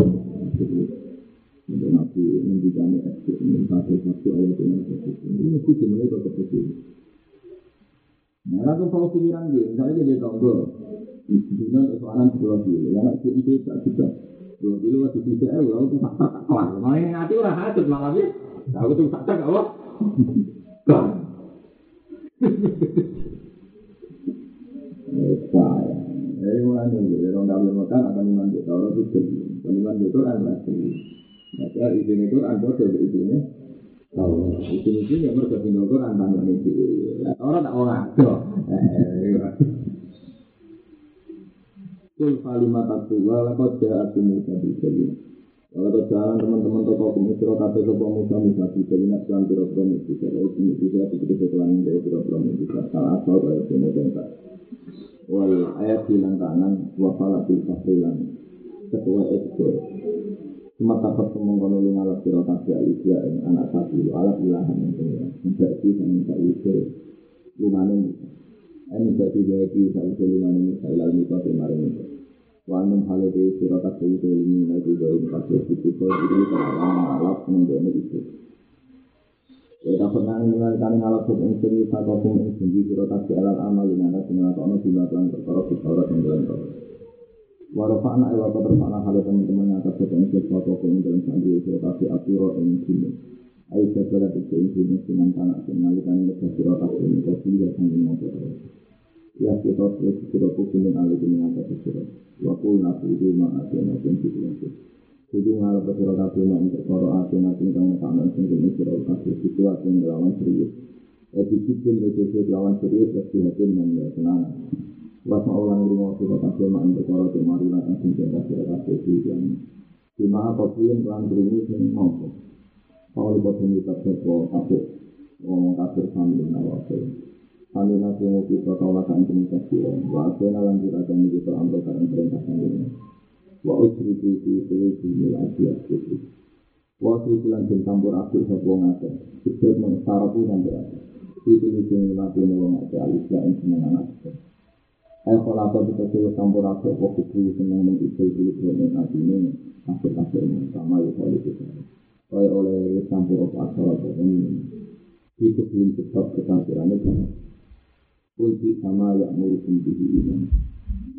Untuk nabi mendikannya ini satu satu ayat ini ini mesti dimulai ke kecil. Nah, aku kalau pikiran dia, misalnya dia tonggo, di sini soalan sepuluh kilo, karena itu tak juga Dua kilo masih bisa, eh, lalu tuh fakta tak kelar. Malah yang ngati orang hajat malah ya. Aku tuh apa. Gak. Saya, dari mulai nih, orang kami makan akan iman kita orang itu jadi, iman itu kan lagi. Maka izin itu anda dari izinnya, Oh, izin itu ya mereka tinggal itu tanggung itu. Orang tak orang ada. Kul kalimat aku walakot jahat Musa di Selina. Walakot jalan teman-teman toko kumusiro kata sopa Musa Musa di Selina selan pira-pira Musa. Lalu Musa itu kita setelan dari pira-pira Musa. Salah asal kaya semua tentang. Wal ayat hilang kanan wafala bil fasilan. Ketua ekor. Cuma dapat kemungkinan lima alat siro kasih alisya anak satu alat ilahan yang punya. Menjadi dan minta usul. Lumanin ini jadi jadi satu lima ini saya lalu itu kemarin itu. Wanum hal itu kabeh itu ini lagi gawe kabeh itu iki kalawan alap menggone itu. Ya tak pernah mengalami alap kok ing sing bisa kok ing sing sira kabeh alat amal ing ana sing lakone jumlah lan perkara perkara sing dalam kok. Warofa anak ewa kau terpana hal teman-teman yang akan bertemu sesuatu kau ing dalam sandi sira kabeh atiro ing sini. Ayo jaga itu ing sini dengan tanah sing nalikan ing sira kabeh ing kasiya sing ngono ya kita terus kita kumpulin alih dengan kata kita wakul nabi itu nabi itu itu jadi ngalap bersurah kafe mak untuk koro ati nabi kang taman sing kene surah kafe situasi yang melawan serius Edi sikil itu lawan serius pasti hati dan ya senang Was maulang rumah surah kafe mak untuk koro temari lan sing kene surah kafe itu yang di mana apa pun pelan berini sing mampu ini tak sepo kafe ngomong kafir sambil nawasih kami nasi muki protokol akan komunikasi wa asena lanjut akan begitu amro karena perintah kami wa usri di di di miladi asri wa usri bulan jam campur api sebuah ngate sejauh mengestarapu sampai api itu alisya yang senang anak Kalau apa kita sih campur api apa kudu senang mengikul dulu dengan hati ini akhir-akhir sama ya kalau kita oleh oleh campur apa asal apa ini itu belum tetap kekafirannya kan Kunci sama yang murukum bihi iman.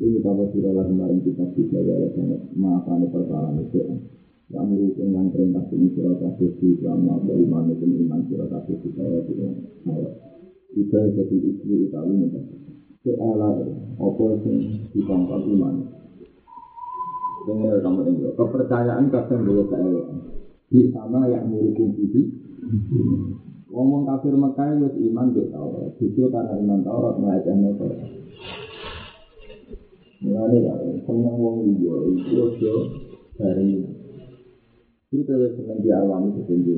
Ini kalau sudah lah kemarin kita bisa ya sangat maafkan perkara itu. Yang murukum yang perintah ini surat kasih di selama beriman itu iman surat kasih di saya tidak. Kita jadi istri Itali nih. Keala apa sing ditangkap iman. Dengan kamu ini, kepercayaan kadang boleh saya. Di sama yang murukum bihi. Ngomong kafir Mekah itu iman di Taurat. Justru karena iman Taurat melacaknya Taurat. Mulane ya, seneng wong liya itu aja dari Itu kalau senang di alam itu tinggi,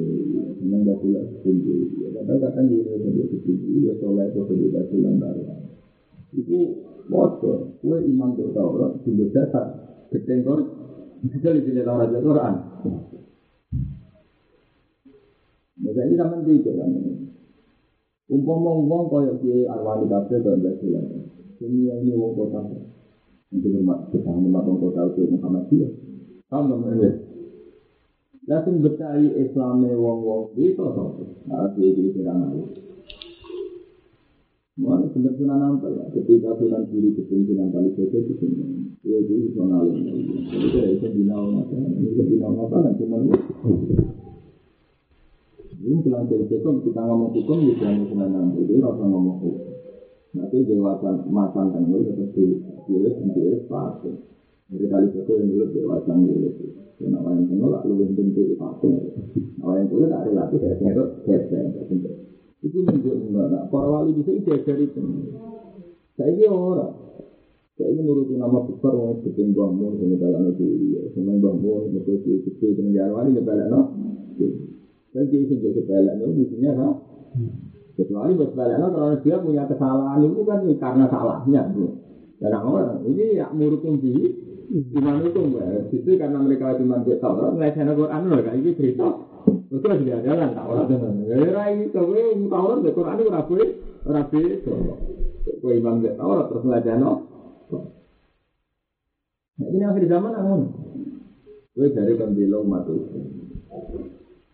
senang di pula tinggi. Kadang kadang di itu tinggi, ya soleh itu di bulan baru. Itu bocor, kue imam itu Taurat, tinggi dasar, ketengkor, bisa di Taurat Quran. Maka ini sama tiga kan. Umpama umpam kaya kiai arwani kabeh kaya mbak Sulan. Ini yang ini wong kota. Untuk hormat kita hormat wong kota itu Muhammadiyah. Dong ini? Langsung bercari Islamnya wong-wong itu satu. Nah, jadi kira Mulai benar sunan ya. Ketika sunan kiri kepimpinan kali itu di sini. Dia itu sunan alim. Jadi saya itu binau mata. Ini binau mata kan cuma ini bilang dari hukum, kita ngomong hukum, ya jangan senang Jadi rasa ngomong hukum. Nanti dewasan masan kan dulu terus di dan pilih pasti. Jadi kali itu yang dulu dewasan dulu itu. Karena apa yang tengok lalu bentuk pasti. Apa yang dulu tak relatif ya saya itu biasa. Itu menunjukkan nah, para wali bisa diajari itu. Saya ini orang. Saya ini nuruti nama besar orang Mun, seperti Mbah Mun, seperti Mbah Mun, seperti Kecil, seperti Jarwani, seperti Mbah Mun. Dan dia itu jadi balik itu mestinya kan. Kecuali buat balik itu kalau dia punya kesalahan itu kan karena salahnya. Dan orang ini ya murutin di iman itu. Itu karena mereka cuma dia tahu ngelihat Quran loh kayak gitu cerita. Itu lagi jalan tak orang dengan. Ya rai tapi tahu orang Quran rapi rapi. Kau imam tahu orang terus ngelihat Nah, ini akhir zaman namun. Gue dari pembela umat itu.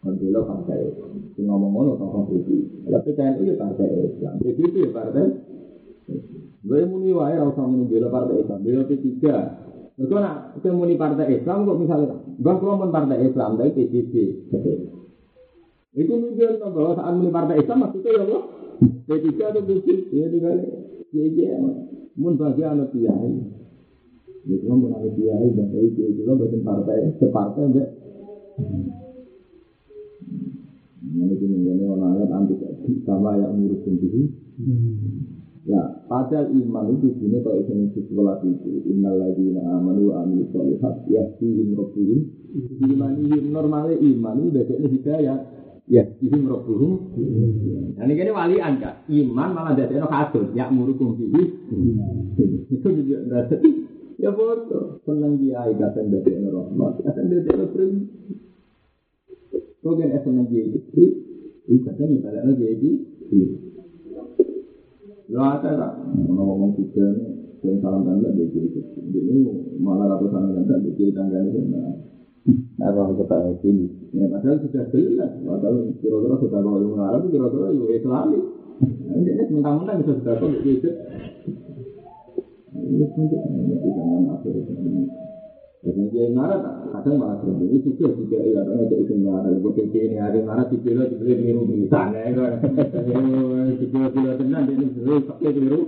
Partai Islam. Itu ngomong ngono konstitusi. Tapi TNI itu partai Islam. Jadi itu ya partai. Gue muni wae ora partai Islam. Bela P3. Mereka nak muni partai Islam kok misalnya bang kalau partai Islam dari PBB. Itu menunjukkan bahwa saat muni partai Islam maksudnya ya Allah. P3 atau PBB ya dibalik. Ya ya. Mun bagi anak kiai. Itu kan mun anak kiai dan itu itu kan partai separtai enggak. Ini ini ini orang ayat anti sama yang ngurus sendiri. Ya, pada iman itu sini kalau nih sekolah itu innal ladzina amanu wa amilus sholihat yahdihim rabbuhum. Imanihim normalnya iman itu dadekne hidayah. Ya ihim rabbuhum. Nah ini kene walian kak. Iman malah dadekno kasut ya murukum bihi itu juga dadek ya bodoh. Seneng dia kadang dadekno rahmat. Kadang dadekno prinsip Kau kan es seneng jadi istri, itu kadang misalnya lo jadi Lo ada? Mau ngomong tiga yang salam tanda dia jadi istri. Jadi malah ratusan tanda dia jadi tangga ini. Apa kita ini? Ya padahal sudah jelas, padahal kira-kira sudah kalau yang Arab kira-kira itu Islami. Jadi mentang-mentang bisa sudah kau gitu. Ini pun itu zaman akhir jadi dia marah, kadang malah berhenti. Itu juga juga ya, orang itu itu marah. Bukan ini hari marah di kilo di kilo biru di sana kan. Di kilo kilo tenang dia ini biru pakai biru.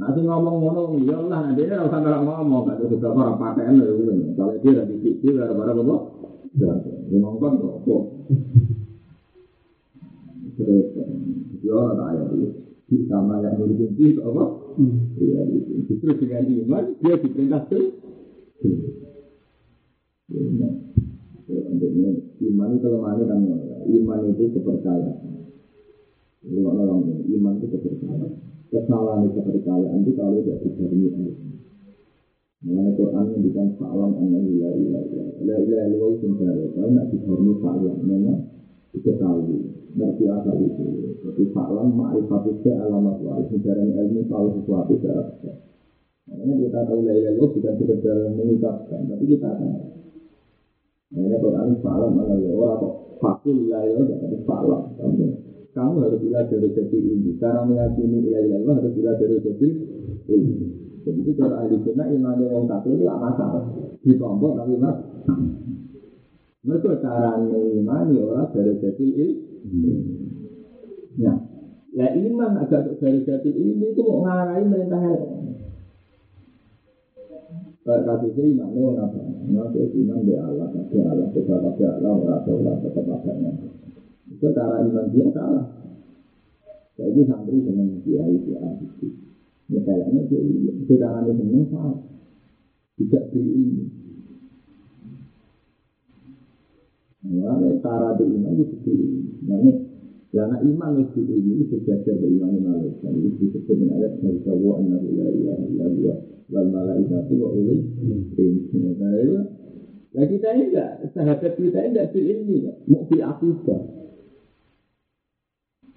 Nanti ngomong ngomong, ya Allah nanti dia rasa nggak ngomong, nggak ada juga orang pakaian loh. Kalau dia lagi pikir, ada barang apa? Dia ngomong kok. Terus, dia orang ayat itu sama yang berhenti apa? Iya, justru dengan iman dia diperintah tuh Iman itu kelemahan kan iman itu kepercayaan. Orang iman itu kepercayaan. Kesalahan itu kepercayaan itu kalau tidak dibarengi. Mengenai Quran mendikan fa'alam anna la ilaha illallah. La ilaha illallah itu sendiri. Kalau tidak dibarengi fa'alam, memang diketahui. Ngerti asal itu. Tapi fa'alam ma'rifatnya alamat wa'alih. Sejarah ilmu tahu sesuatu secara. Makanya kita tahu la ilaha illallah bukan sekedar mengucapkan, tapi kita tahu. Makanya Quran salam ala ya orang kok fakir la ilaha tapi salam. Kamu, kamu harus bila dari jadi ini. Cara meyakini la ilaha illallah harus bila dari jadi ini. Jadi itu cara ahli sunnah iman yang orang kafir itu masalah. Ditombok tapi mas. Mereka cara mengimani orang dari jadi ini. Ya, ya iman agak dari jadi ini itu mau ngarahin Kayak sih iman ini apa? Ngaku iman di Allah, kasih Allah, kita kasih Allah, Allah, tetap adanya. Itu cara iman dia salah. Jadi santri dengan dia itu itu. Ya kayaknya itu cara seneng salah. Tidak beri ini. Mana cara di iman itu seperti Mana karena iman itu ini sejajar dengan iman malaikat. Itu disebut dengan ayat dari Allah huwa wal malaikatu wa ulul ilmi. Nah kita ini enggak, sahabat kita ini enggak fil ilmi, mau fil akidah.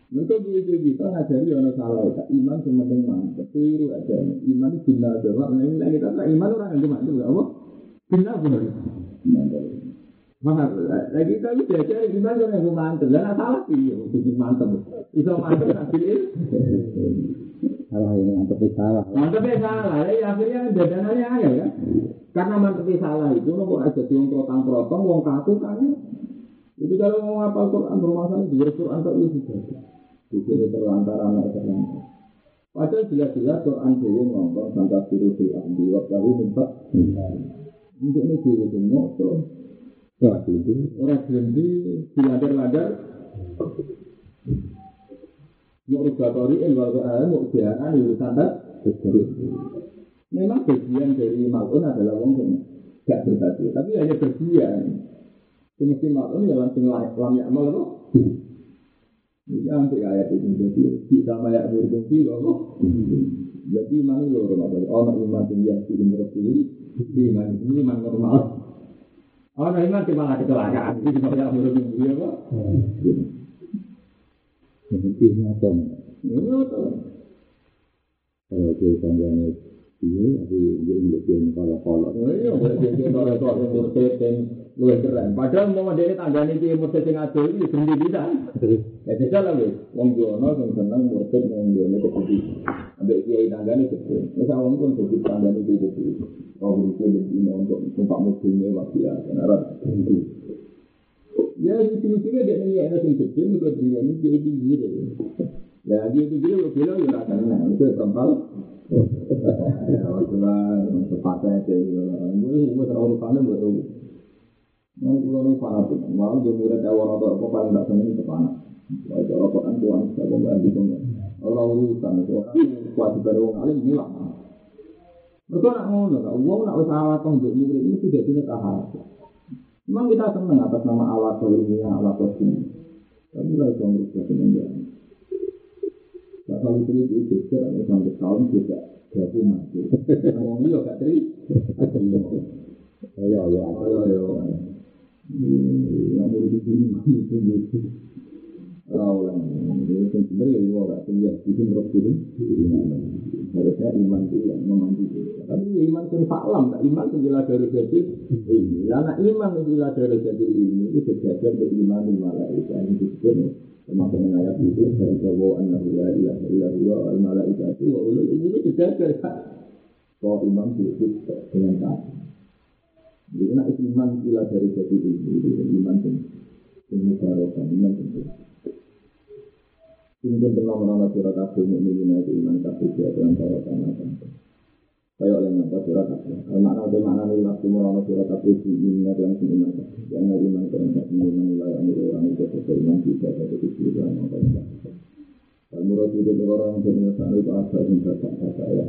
Mereka begitu kita ngajari orang salah, iman cuma dengan ketiru aja. Iman itu bina aja, nah ini kita iman orang yang cuma itu, apa? Bina benar. Mahal, lagi kita itu belajar gimana yang gue mantep, dan salah sih, bikin mantep. Bisa mantep ngasih Salah ini mantep salah. Mantepnya salah, ya akhirnya dadanannya ayah kan. Karena mantepnya salah itu, nopo ada yang protang-protong, wong kaku kan. Itu kalau mau ngapal Quran bermasalah di Quran itu itu saja. Itu terlantar anak terlantar. Padahal jelas-jelas Quran dewi ngomong sampai biru di ahli waktu minta. Untuk ini semua tuh. Orang gelindi, orang gelindi, diladar-ladar. Ada mau biaran, itu standar. Memang bagian dari malun adalah wong yang gak berbagi, tapi hanya bagian. Mesti malun ya langsung lam ya amal apa? Ini nanti ayat itu jadi kita mayak berfungsi loh. Jadi mana lo remaja? Orang iman tinggi di ini, iman ini iman normal. Nah iman cuma ada kecelakaan. Itu cuma yang menurut dia. Mesti nyata. Nyata. Kalau dia tangganya dia, tapi dia untuk dia kalau-kalau. Iya, dia yang. Padahal mau dia tangganya dia murtad yang ada ini berhenti bisa. Ya jajal lah wis. Wong jono sing seneng murtad wong jono keputih. Ambek kiai tanggane kecil. Wis awon pun jadi tanggane dia kecil. Kau berarti begini untuk numpak mobilnya waktu ya, karena berhenti. Ya, itu-itu dia nih ada yang kecil, juga dia ini dia tinggi Ya, dia tinggi, lo bilang ya rasanya, itu. Ya, waktu lah, sepatah itu, gue gue terlalu pulau ini mau apa paling nggak seneng itu apa kan tuan, saya mau. Orang urusan itu, orang. Mereka nak ngono, kak. Uang nak usaha alat untuk ini tidak tahap. Memang kita senang atas nama alat ilmiah, alat ini. Tapi lah itu mereka senang ya. Nah, kalau itu itu geser, ada sampai tahun juga gabu mati. Ngomong iya gak teri, Ayo, ayo, ayo, ayo. Yang murid mati pun itu. Oh, ya, iman yang ya yang faklam, tak iman yang jelas dari jadi ini. Karena iman yang jelas dari jadi ini, itu sejajar ke iman yang malaikat. Ini disebut termasuk yang ayat itu dari Jawa An-Nahu La ilaha ini sejajar. Iman dengan. Jadi nak iman gila dari jadi ini, iman yang ini iman yang ini pernah menolong surat kabel mukminin itu iman kabel dia dengan para tanah Kayak oleh napa surat kabel. Makna itu makna nih waktu menolong surat kabel iman dan si iman kabel. Jangan iman karena tak iman nilai amir orang itu sesuai iman juga ada kesulitan yang paling baik. Dan menurut itu orang yang menyesal itu apa yang kata kata ya.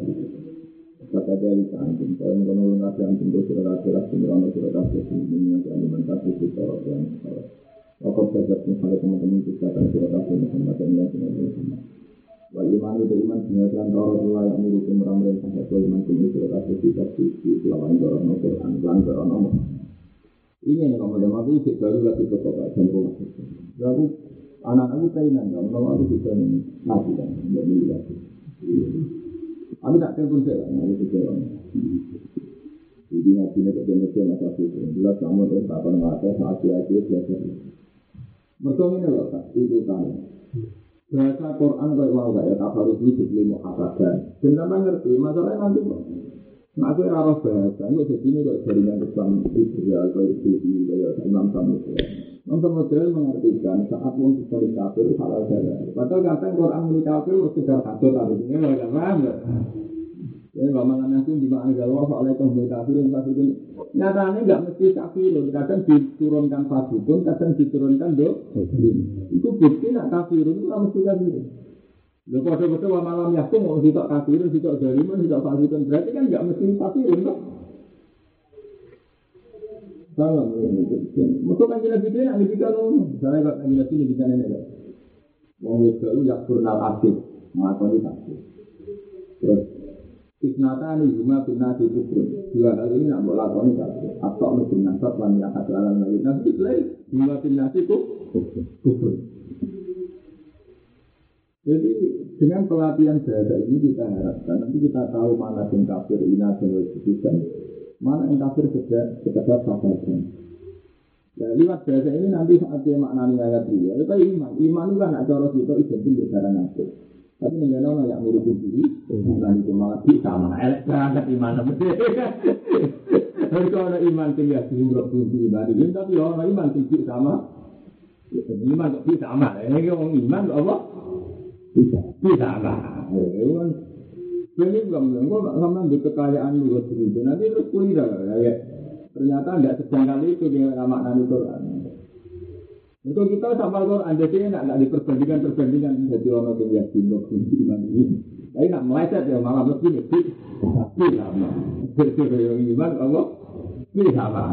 Kata dari kanjeng, saya mengenal anjing itu surat kabel, menolong surat kabel di iman dan iman kabel itu orang yang salah. Waktu belajar misalnya teman-teman kita akan surat kasih Muhammad dan yang sunnah Muhammad. Wa iman itu iman dengan taurat Allah yang menurut meramai sampai ke iman ini surat kasih kita di lawan dorong Quran lan dorong. Ini yang kamu dengar aku itu baru lagi ke kota rumah. Lalu anak aku kainan dong, kalau aku bisa mati kan, nggak beli lagi. Aku tak telepon saya, aku kecewa. Jadi ngaji nih ke Indonesia masa itu, jelas kamu hati-hati belajar. Mereka ini loh, itu kan. Bahasa Quran kayak mau gak ya, tak harus ini jadi mau dan nama ngerti, masalahnya nanti Nah, aku raro bahasa, ini jadi ini kok jaringan Islam Israel, kayak itu, kayak Imam Samudra. Imam Samudra mengartikan saat mau sekali kafir halal darah. Padahal kadang Quran milik kafir sekedar kafir tadi ini ada paham kalau mangan nanti di mana galau soalnya itu milik kafir yang pasti itu. Nyatanya nggak mesti kafir, kadang diturunkan fasidun, kadang diturunkan do. Itu bukti nak kafir itu mesti kafir. Lho kode-kode wa malam yakin mau sitok kafir, sitok jariman, sitok fasidun. Berarti kan nggak mesti kafir, kan? Salah, mesti kan jelas gitu ya, ini juga loh. Misalnya kalau kan jelas ini nenek ya. Wong wedok itu yak purnal asik, mengakoni tasbih. Terus Isnata ini cuma bina di kubur. Dua hal ini nak boleh lakoni tasbih. Atau bina nasab lan yang satu alam lagi. Nanti lain cuma bina di kubur. Jadi dengan pelatihan bahasa ini kita harapkan nanti kita tahu mana yang kafir ina dan wajibkan, mana yang kafir sekedar sekedar sahabat. Ya, lewat bahasa ini nanti saat dia maknani ayat dia, itu iman. Iman itu kan ada orang itu identik dengan nafsu. Tapi dengan orang yang ngurusin diri, nanti itu malah bisa mana elek berangkat iman. Tapi kalau ada iman tinggal di urut kunci ini, tapi orang iman tinggi sama, iman kok bisa sama. Ini orang iman kok apa? Bisa, bisa apa? Itu kan ini bukan bilang, kok sama di kekayaan lu itu. Nanti terus kuliah ya. Ternyata tidak sedangkal itu dengan makna Quran. Itu kita sama Quran, jadi enak, nggak diperbandingkan perbandingan jadi orang yang yakin kunci iman ini. Tapi nak meleset ya malah mesti mesti tapi lama. Jadi yang iman Allah bisa apa?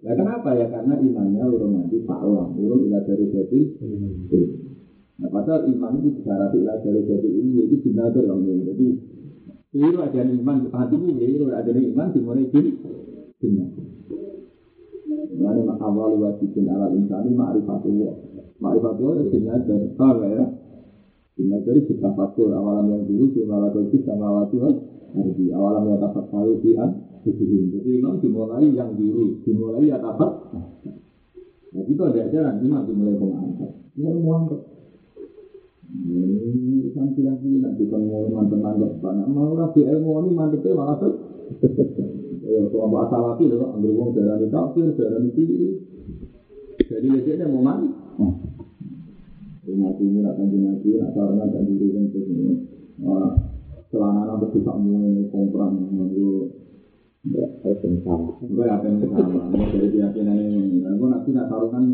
Ya kenapa ya? Karena imannya urung nanti pak orang, urung ilah dari jadi. Nah padahal iman itu disyarat ilah dari jadi ini itu binatur yang Jadi Keliru ada iman, hati ini keliru ada iman dimulai jadi dunia. Mengenai awal wajibin ala insani ma'rifatullah. Ma'rifatullah itu dunia dari apa ya? Dunia dari kita fakul awalam yang dulu di malakul sama awal Nanti awalam yang dapat tahu di an Jadi imam dimulai yang biru, dimulai ya dapat. Nah itu ada ajaran imam dimulai pengangkat. Ini mau angkat. Ini kan bilang-bilang di mau mantan-mantan. Mau rapi ilmu ini mantepnya malah tuh. Ya, kalau bahasa lagi loh, ambil uang darah kafir, darah kiri. Jadi lecehnya mau mati. Ini nak kanji mati, nak sarana dan diri yang. Celana bisa mau kompran, mau Ya, yang sama. Gue apa yang sama, dari keyakinan ini. Gue nanti nak taruhkan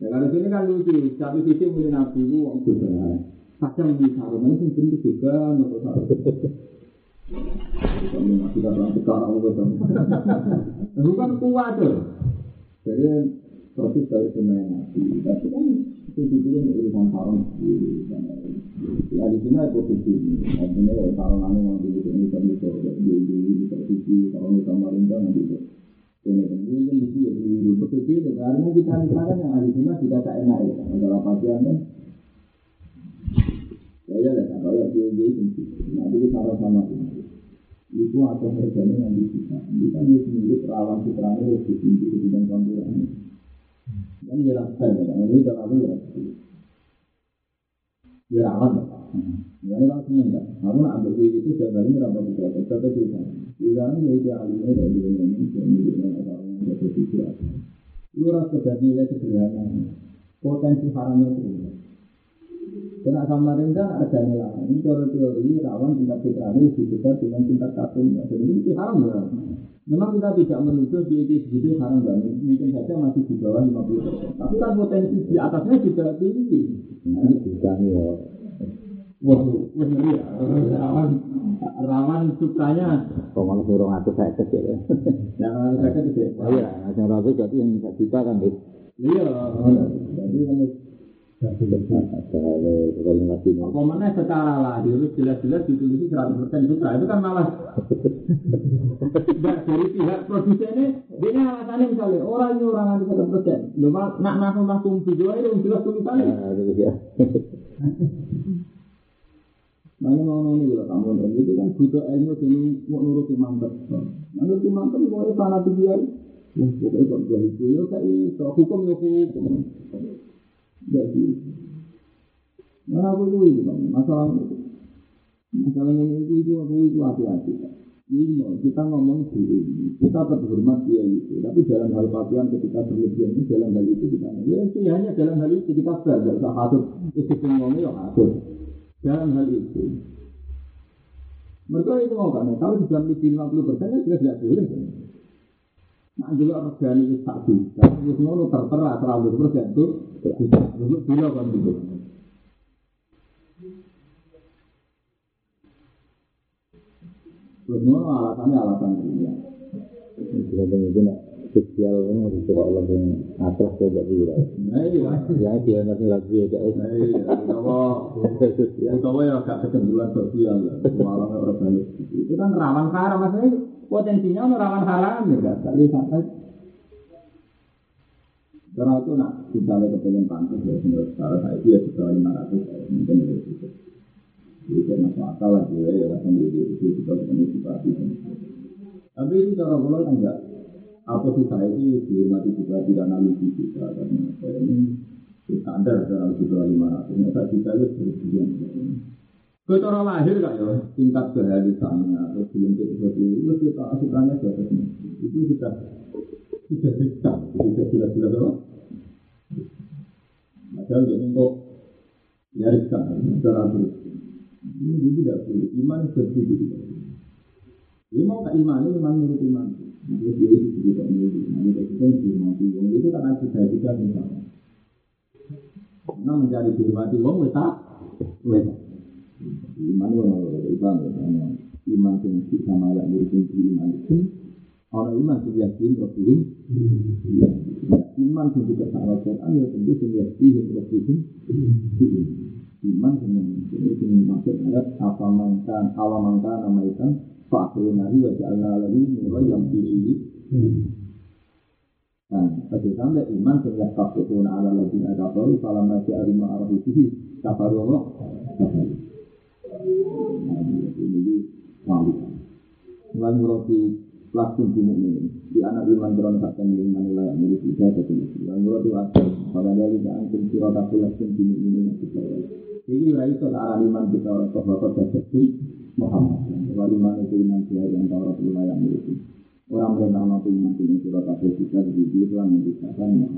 Ya kalau sini kan lucu, satu sisi mungkin nabi itu uang juga. Kadang di sarungan itu bentuk juga, sarungan. Kami masih datang sekarang kuat tuh. Jadi proses dari semuanya nabi. Tapi kan itu dulu urusan. Ya di sini ada posisi ini. Artinya ya sarung anu yang dulu ini kan jadi di posisi sarung sama rinda nanti itu. Ini kan ini kan bisa ya di posisi itu. Karena kita misalkan yang di sini tidak tak enak ya. Adalah pasien kan. Ya ya, kalau ya dia nanti kita sama-sama itu ada harganya yang di kita. Kita dia sendiri perawan putranya lebih tinggi dibanding campurannya. Dan dia rasa ya, ini terlalu ya. Dia rawan ya. Ya ini kan seneng kan. Aku nak ambil itu setiap hari berapa juta, berapa juta. Juga ini ya itu alimnya dari Indonesia, miliknya orang yang jadi pikiran. Itu rasa nilai sederhana. Potensi haramnya itu. Kena sama rendah ada nilai. Ini cara teori rawan tingkat fitrahnya lebih besar dengan tingkat kafirnya. Jadi ini haram ya. Memang kita tidak menuduh di itu begitu haram dan mungkin saja masih di bawah 50 persen. Tapi kan potensi di atasnya juga tinggi. Ini juga ya. Wah, ngeri ya. Rawan, rawan sukanya. Kok malah suruh ngatur saya kecil ya. Yang saya kecil. Iya, yang rapi berarti yang juta kan. Iya, jadi apa mana secara lahir jelas-jelas ditulis 100% sutra itu kan malah dari pihak produsennya dia alasannya misalnya orang ini orang anti 100% lu nak nak langsung video itu jelas tulisannya Nah ini mau ini kalau kamu itu kan butuh ilmu jadi mau nuruti mantep. Nuruti mantep pokoknya fanatik dia. Pokoknya kok dia itu ya kayak hukum ya hukum. Jadi, mana aku itu itu bang, masalah masalah ini itu itu aku itu hati-hati. Ini kita ngomong dulu, kita terhormat dia itu. Tapi dalam hal pakaian ketika berlebihan itu dalam hal itu kita ya sih hanya dalam hal itu kita belajar tak hatut itu ngomong ya hatut. Dalam hal itu. Mereka itu mau kan, kalau lebih 50 persen ya sudah tidak boleh. Nah, dulu regani itu tak bisa. Terus ngono tertera terlalu persen itu. Dulu kan gitu. Terus ngono alasannya alasan dunia. Itu itu nak sosial itu kok lebih atas Bura. Nah iya. Ya dia nanti lagi ya cak. Nah iya. Utawa ya gak kecenderungan sosial ya. Malah orang banyak. Itu kan rawan haram maksudnya potensinya rawan haram ya gak kali sampai. Karena itu nak misalnya kepengen pantas ya menurut sekarang saya itu ya sudah lima ratus mungkin ya itu. Jadi kayak masuk akal lah ya ya sendiri itu juga Tapi itu cara pulau kan enggak apa sih saya itu dihormati juga tidak naluri juga karena saya ini standar dalam juga lima ratus. Kita itu berjuang Kau cara lahir gak ya? Tingkat kehadisannya atau belum seperti itu kita asurannya di itu sudah sudah dekat sudah jelas-jelas apa? Padahal jadi kok nyariskan cara terus. Ini tidak boleh. Iman itu ini mau ke iman ini iman menurut iman Nabi Presiden dihormati wong itu kan sudah tidak misalnya. Karena mencari wong. Iman wong iman hanya iman mayak murid iman itu orang iman yang yakin Rasulullah iman yang juga salah Quran tentu yang yakin Rasulullah iman yang ini maksud ayat apa mangkan ala mangkan nama ikan Fakir nabi wa ja'alna lahu nura yang fihi. Nah, pada sampai iman sehingga kafirun ala lagi ada baru kalau masih ada lima arah itu kafir Allah. Nah, ini wali. Mulai murati langsung di ini di anak iman beron takkan iman wilayah milik kita itu. Mulai murati langsung pada dari jangan penciro tapi langsung di ini kita. Jadi itu arah iman kita orang sahabat jadi Muhammad. Wali mana itu iman dia yang Taurat wilayah miliki. Orang mereka mau iman dengan surat apa kita di itu yang.